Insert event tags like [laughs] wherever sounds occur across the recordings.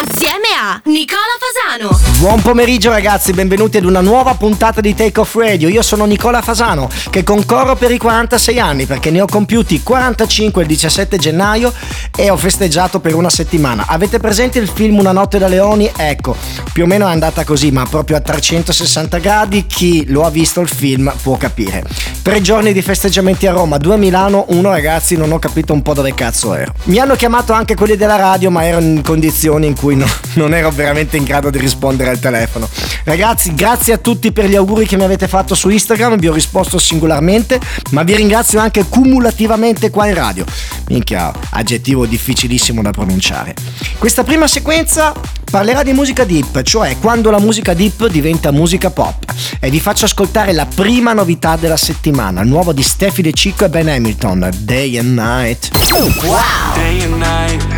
Assieme a Nicola Fasano. Buon pomeriggio ragazzi, benvenuti ad una nuova puntata di Take Off Radio. Io sono Nicola Fasano che concorro per i 46 anni perché ne ho compiuti 45 il 17 gennaio e ho festeggiato per una settimana. Avete presente il film Una notte da leoni? Ecco, più o meno è andata così, ma proprio a 360 gradi. Chi lo ha visto il film può capire. Tre giorni di festeggiamenti a Roma, due a Milano, uno ragazzi non ho capito un po' dove cazzo ero. Mi hanno chiamato anche quelli della radio, ma ero in condizioni in cui no, [laughs] non ero veramente in grado di rispondere al telefono. Ragazzi, grazie a tutti per gli auguri che mi avete fatto su Instagram, vi ho risposto singolarmente, ma vi ringrazio anche cumulativamente qua in radio. Minchia, aggettivo difficilissimo da pronunciare. Questa prima sequenza parlerà di musica deep, cioè quando la musica deep diventa musica pop. E vi faccio ascoltare la prima novità della settimana, il nuovo di Steffi De Cicco e Ben Hamilton, Day and Night. Wow! Day and night.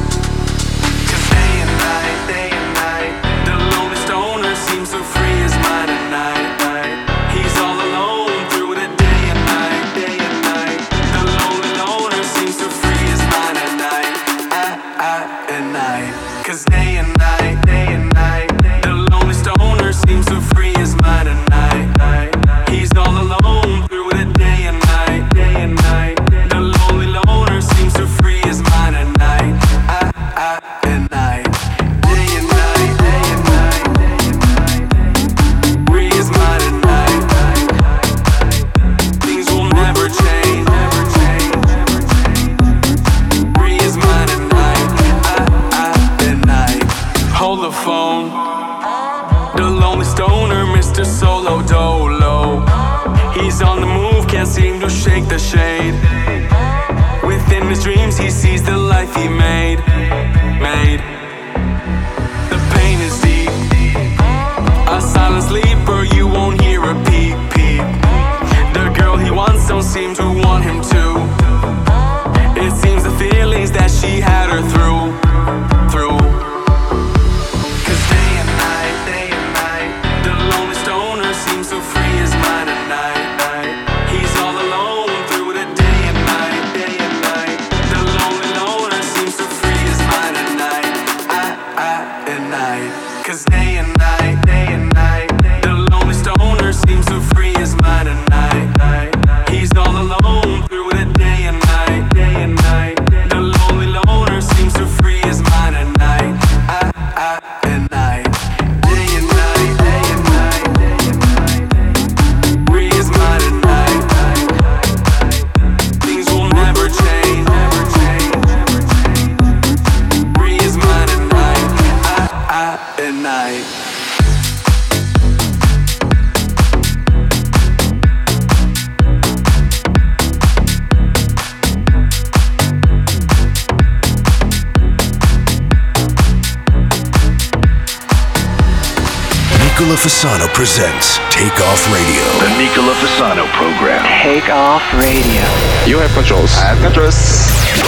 Presents Take Off Radio. The Nicola Fasano program. Take off radio. You have controls. I have controls.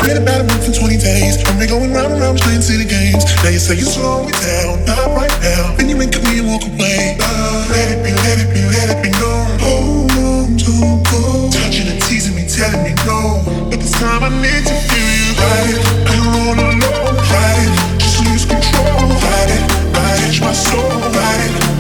Read about a month and 20 days. From me going round and round playing city games. Now you say you slow it down, not right now. Then you wink at me and walk away. Uh, let it be, let it be, let it be known. Hold on, don't go. Touching and teasing me, telling me no. But this time I need to feel you. Ride it, I don't wanna know. Ride it, just lose control. Ride it, ride my soul. Ride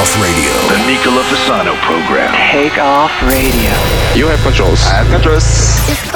Off Radio. The Nicola Fasano program. Take off radio. You have controls. I have controls.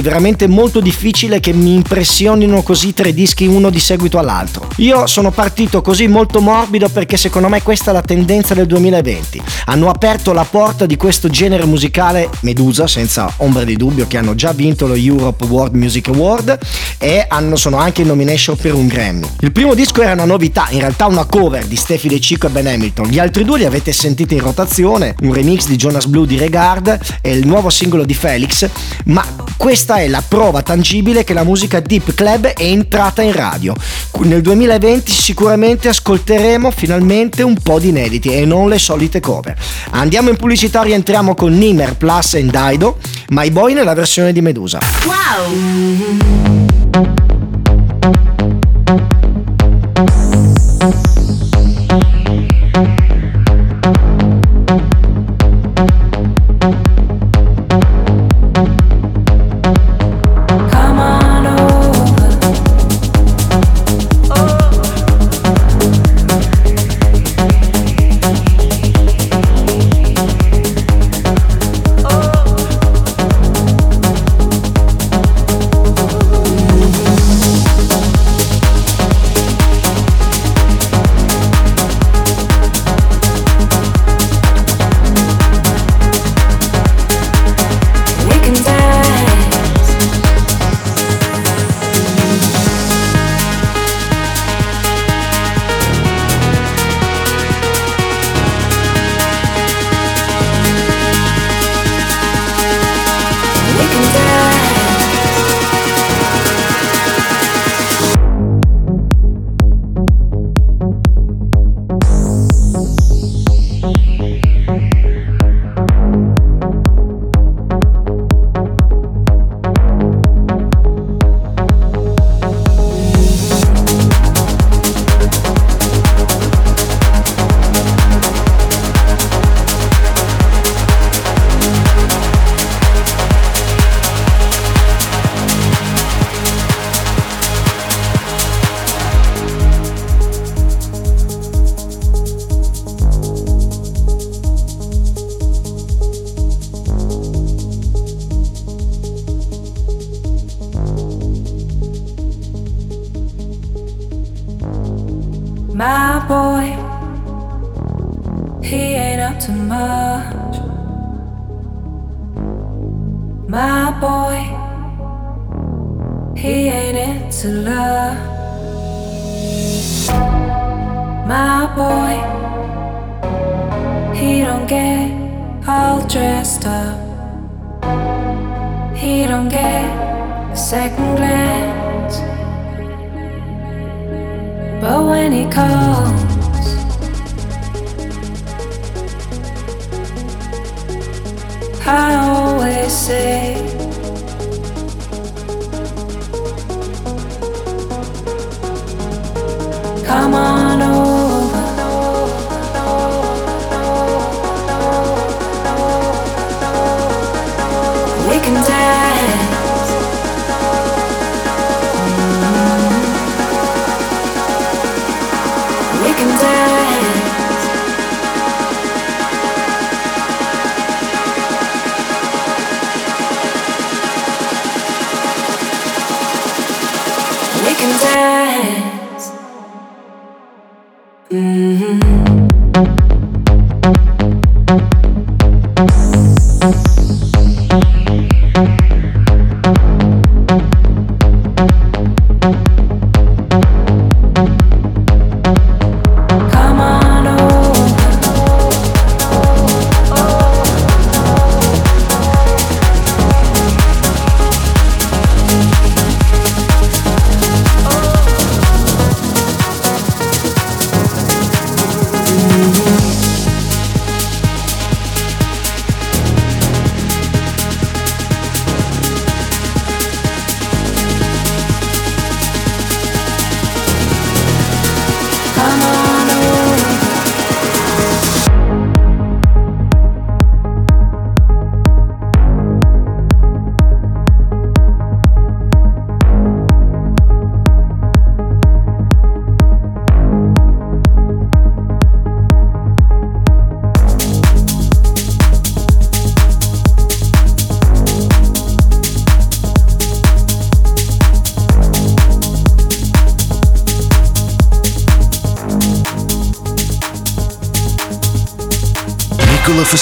Veramente molto difficile che mi impressionino così tre dischi uno di seguito all'altro. Io sono partito così molto morbido perché secondo me questa è la tendenza del 2020. Hanno aperto la porta di questo genere musicale Medusa, senza ombra di dubbio, che hanno già vinto lo Europe World Music Award e hanno, sono anche in nomination per un Grammy. Il primo disco era una novità, in realtà una cover di Steffi De Cico e Ben Hamilton. Gli altri due li avete sentiti in rotazione, un remix di Jonas Blue di Regard e il nuovo singolo di Felix, ma questa è la prova tangibile che la musica Deep Club è entrata in radio. Nel 2020 sicuramente ascolteremo finalmente un po' di inediti e non le solite cover. Andiamo in pubblicità, rientriamo con Nimer Plus e Daido, My Boy nella versione di Medusa. Wow!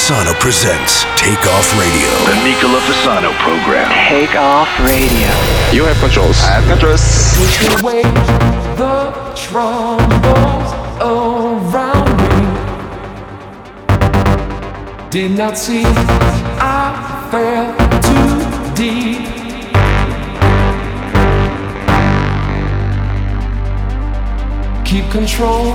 Fasano presents Take Off Radio. The Nicola Fasano program. Take off radio. You have controls. I have controls. away the troubles around me. Did not see I fell too deep. Keep control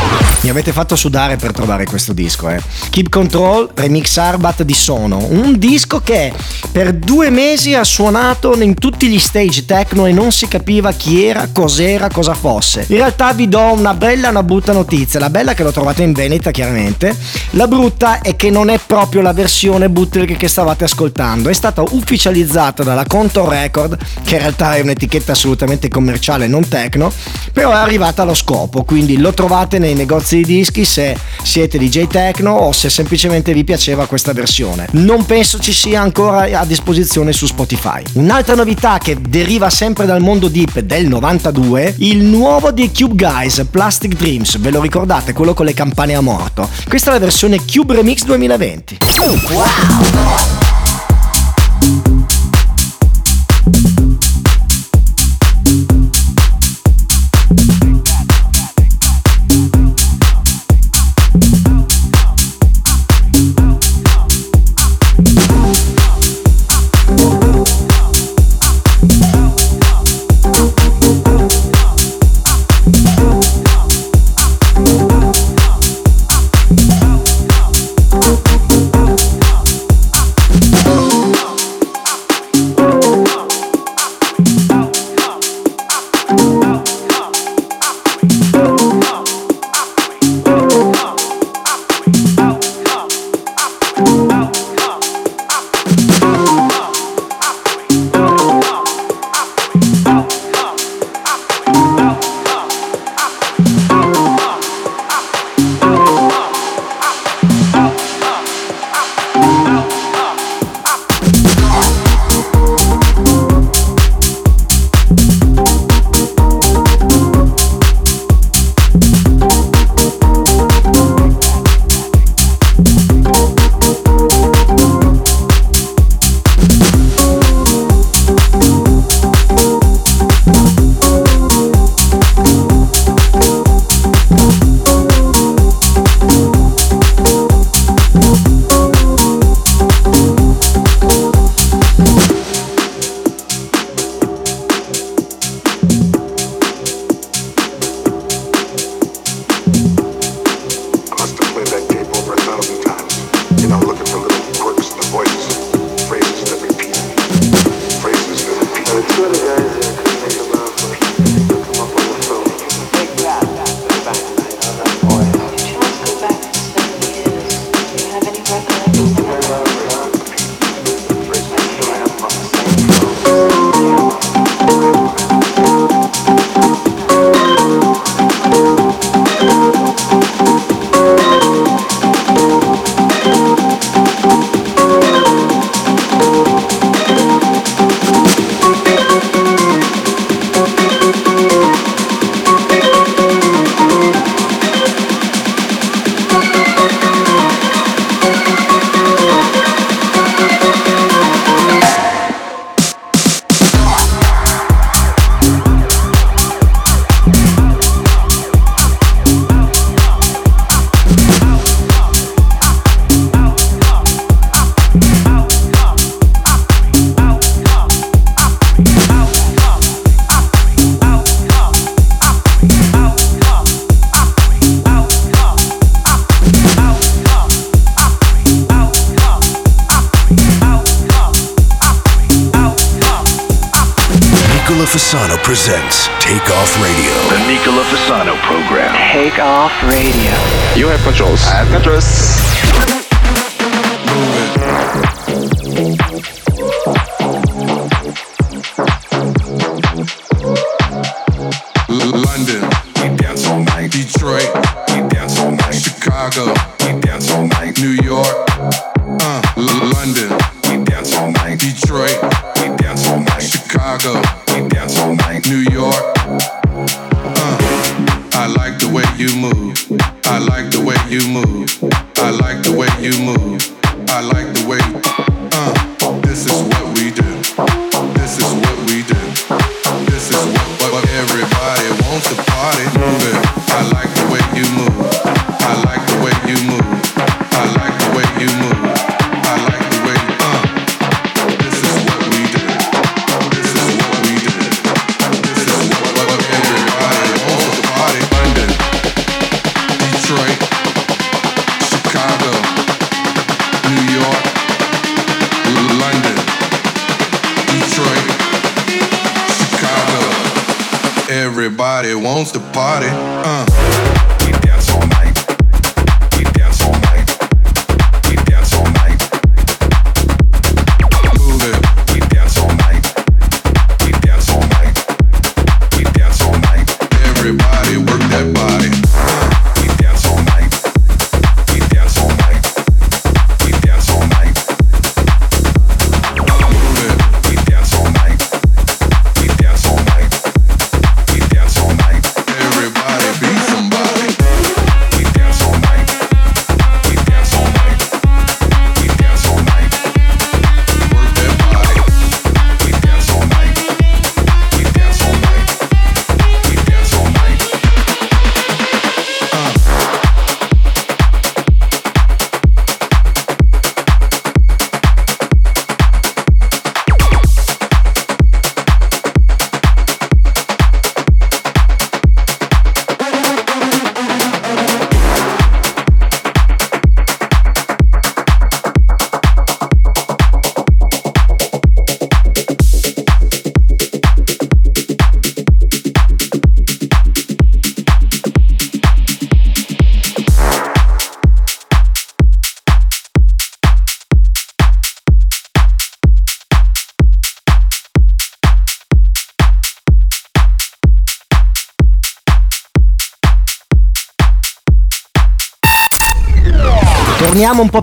Mi avete fatto sudare per trovare questo disco, eh. Keep Control, remix Arbat di Sono. Un disco che per due mesi ha suonato in tutti gli stage techno e non si capiva chi era, cos'era, cosa fosse. In realtà vi do una bella e una brutta notizia. La bella è che lo trovate in vendita, chiaramente. La brutta è che non è proprio la versione bootleg che stavate ascoltando. È stata ufficializzata dalla Contour Record, che in realtà è un'etichetta assolutamente commerciale, non techno, però è arrivata allo scopo. Quindi lo trovate nei negozi di dischi se siete DJ techno o se semplicemente vi piaceva questa versione. Non penso ci sia ancora a disposizione su Spotify. Un'altra novità che deriva sempre dal mondo deep del 92, il nuovo di Cube Guys, Plastic Dreams, ve lo ricordate, quello con le campane a morto. Questa è la versione Cube Remix 2020. Wow! Controls. I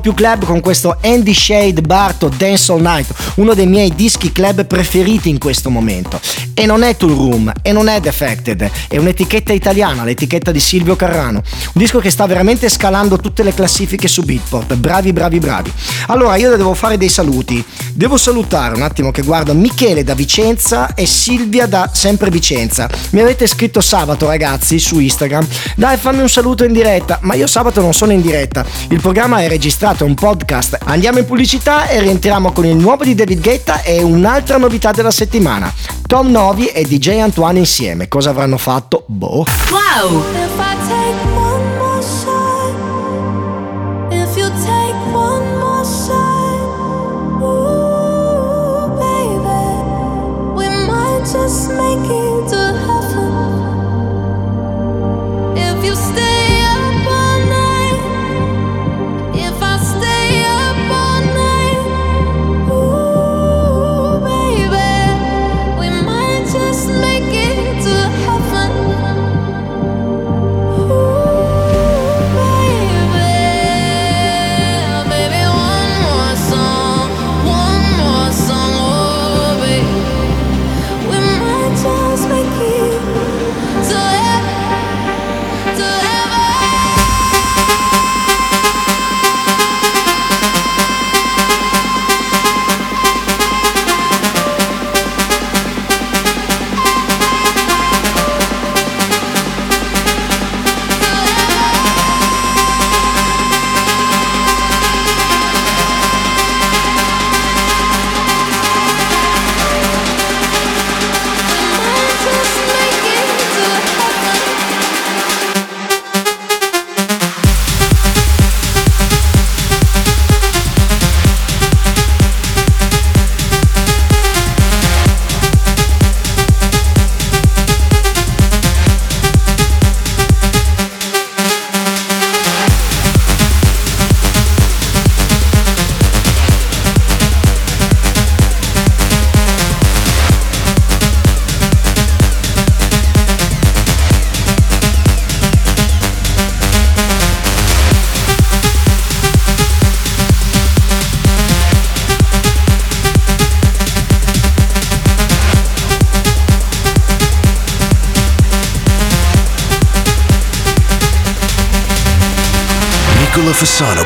più club con questo Andy Shade Barto Dance All Night, uno dei miei dischi club preferiti in questo momento. E non è Tool Room, e non è Defected, è un'etichetta italiana, l'etichetta di Silvio Carrano. Un disco che sta veramente scalando tutte le classifiche su Beatport. Bravi, bravi, bravi. Allora, io devo fare dei saluti. Devo salutare un attimo che guardo Michele da Vicenza e Silvia da sempre Vicenza. Mi avete scritto sabato, ragazzi, su Instagram. Dai, fammi un saluto in diretta. Ma io sabato non sono in diretta. Il programma è registrato, è un podcast. Andiamo in pubblicità e rientriamo con il nuovo di David Guetta e un'altra novità della settimana. Tom Novi e DJ Antoine insieme. Cosa avranno fatto? Boh. Wow!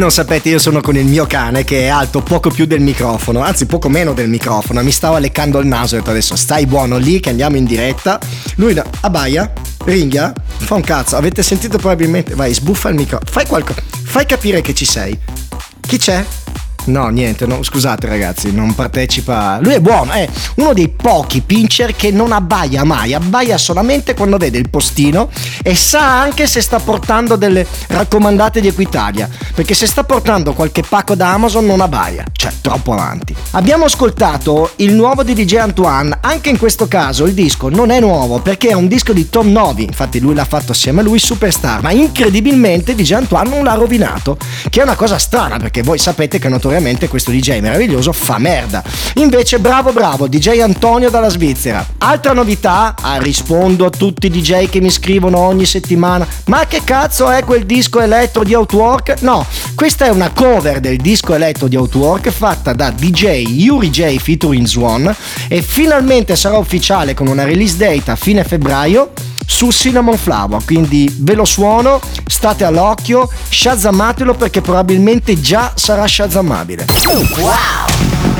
Non sapete, io sono con il mio cane che è alto poco più del microfono, anzi poco meno del microfono. Mi stava leccando il naso e ho detto adesso stai buono lì che andiamo in diretta. Lui abbaia, ringhia, fa un cazzo. Avete sentito probabilmente, vai, sbuffa il microfono. Fai qualcosa, fai capire che ci sei. Chi c'è? No, niente, no, scusate ragazzi, non partecipa. Lui è buono, è uno dei pochi pincher che non abbaia mai, abbaia solamente quando vede il postino e sa anche se sta portando delle raccomandate di Equitalia, perché se sta portando qualche pacco da Amazon non abbaia, cioè troppo avanti. Abbiamo ascoltato il nuovo di DJ Antoine, anche in questo caso il disco non è nuovo perché è un disco di Tom Novi, infatti lui l'ha fatto assieme a lui Superstar, ma incredibilmente DJ Antoine non l'ha rovinato, che è una cosa strana perché voi sapete che notoriamente questo DJ meraviglioso fa merda. Invece bravo bravo DJ Antonio dalla Svizzera. Altra novità, ah, rispondo a tutti i DJ che mi scrivono ogni settimana, ma che cazzo è quel disco elettro di Outwork? No, questa è una cover del disco eletto di Outwork fatta da DJ Yuri J featuring Swan e finalmente sarà ufficiale con una release date a fine febbraio su Cinnamon Flower, quindi ve lo suono, state all'occhio, shazzamatelo perché probabilmente già sarà shazzamabile. Heartbeat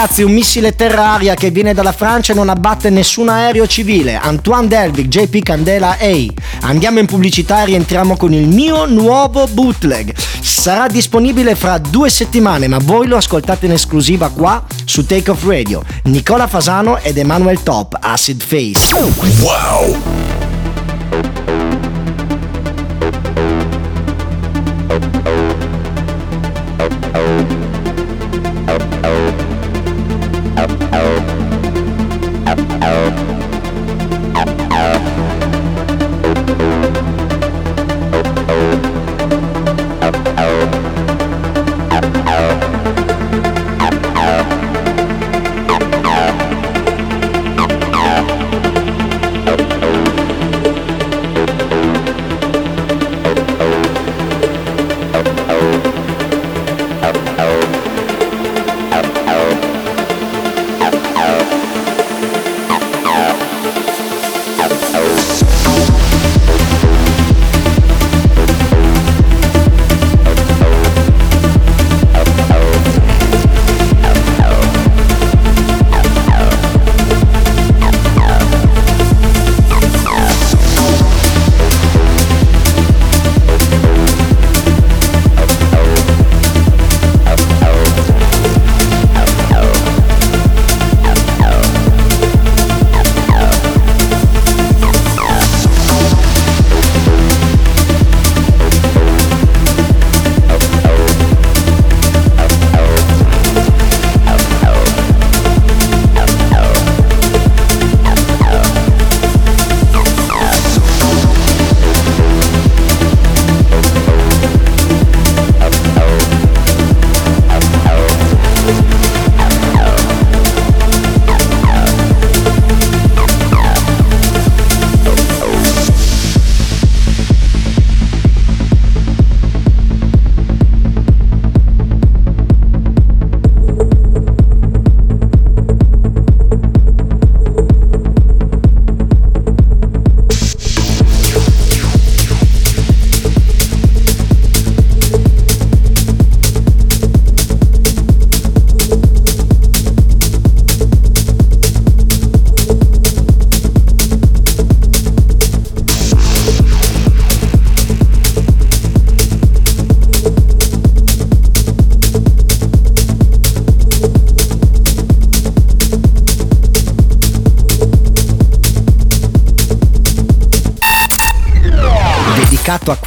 Ragazzi, un missile terra-aria che viene dalla Francia e non abbatte nessun aereo civile. Antoine Delvig, JP Candela A. Andiamo in pubblicità e rientriamo con il mio nuovo bootleg. Sarà disponibile fra due settimane, ma voi lo ascoltate in esclusiva qua su Take Off Radio. Nicola Fasano ed Emanuel Top, Acid Face. Wow!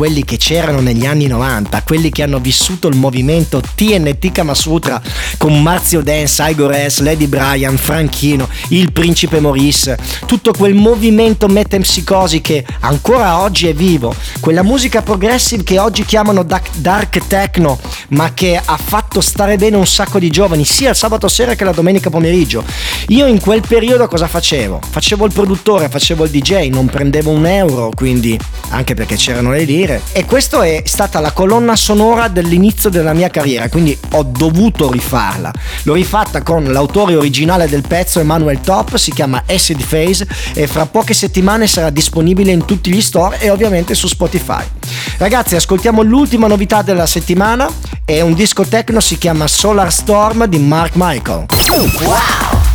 Quelli che c'erano negli anni 90, a quelli che hanno vissuto il movimento TNT Kamasutra con Marzio Dance, Igor S, Lady Bryan, Franchino, il principe Maurice, tutto quel movimento metempsicosi che ancora oggi è vivo, quella musica progressive che oggi chiamano dark techno, ma che ha fatto stare bene un sacco di giovani, sia il sabato sera che la domenica pomeriggio. Io in quel periodo cosa facevo? Facevo il produttore, facevo il DJ, non prendevo un euro, quindi anche perché c'erano le lire. E questa è stata la colonna sonora dell'inizio della mia carriera, quindi ho dovuto rifarla. L'ho rifatta con l'autore originale del pezzo, Emanuel Top, si chiama Acid Phase e fra poche settimane sarà disponibile in tutti gli store e ovviamente su Spotify. Ragazzi, ascoltiamo l'ultima novità della settimana, è un disco techno, si chiama Solar Storm di Mark Michael. Wow!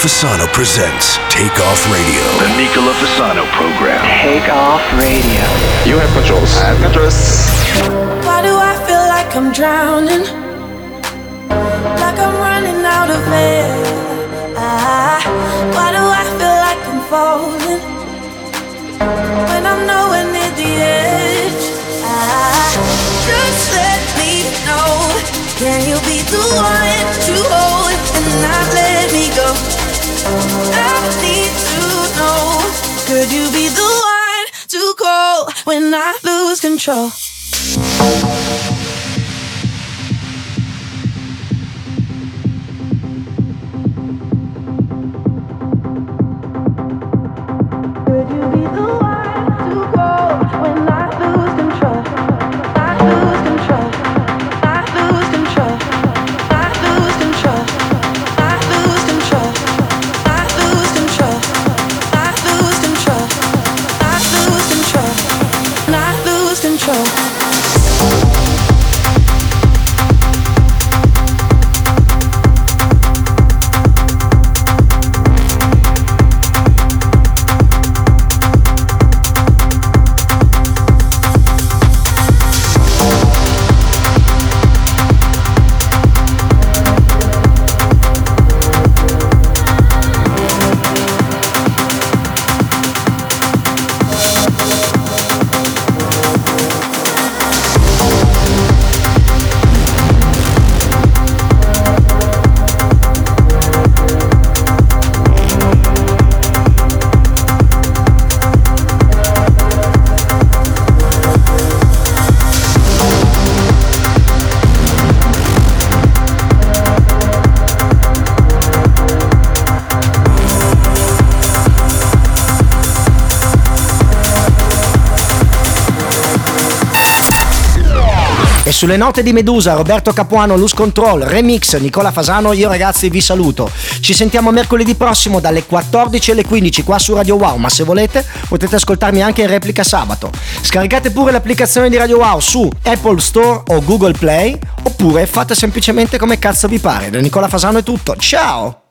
Fasano presents Take Off Radio. The Nicola Fasano program. Take off radio. You have controls. I have controls. Why do I feel like I'm drowning? Like I'm running out of air. Ah, why do I feel like I'm falling? When I'm nowhere near the edge. Ah, just let me know. Can you be the one to hold and not let me go? control. Sulle note di Medusa, Roberto Capuano, Luz Control, Remix, Nicola Fasano, io ragazzi vi saluto. Ci sentiamo mercoledì prossimo dalle 14 alle 15 qua su Radio Wow, ma se volete potete ascoltarmi anche in replica sabato. Scaricate pure l'applicazione di Radio Wow su Apple Store o Google Play, oppure fate semplicemente come cazzo vi pare. Da Nicola Fasano è tutto, ciao!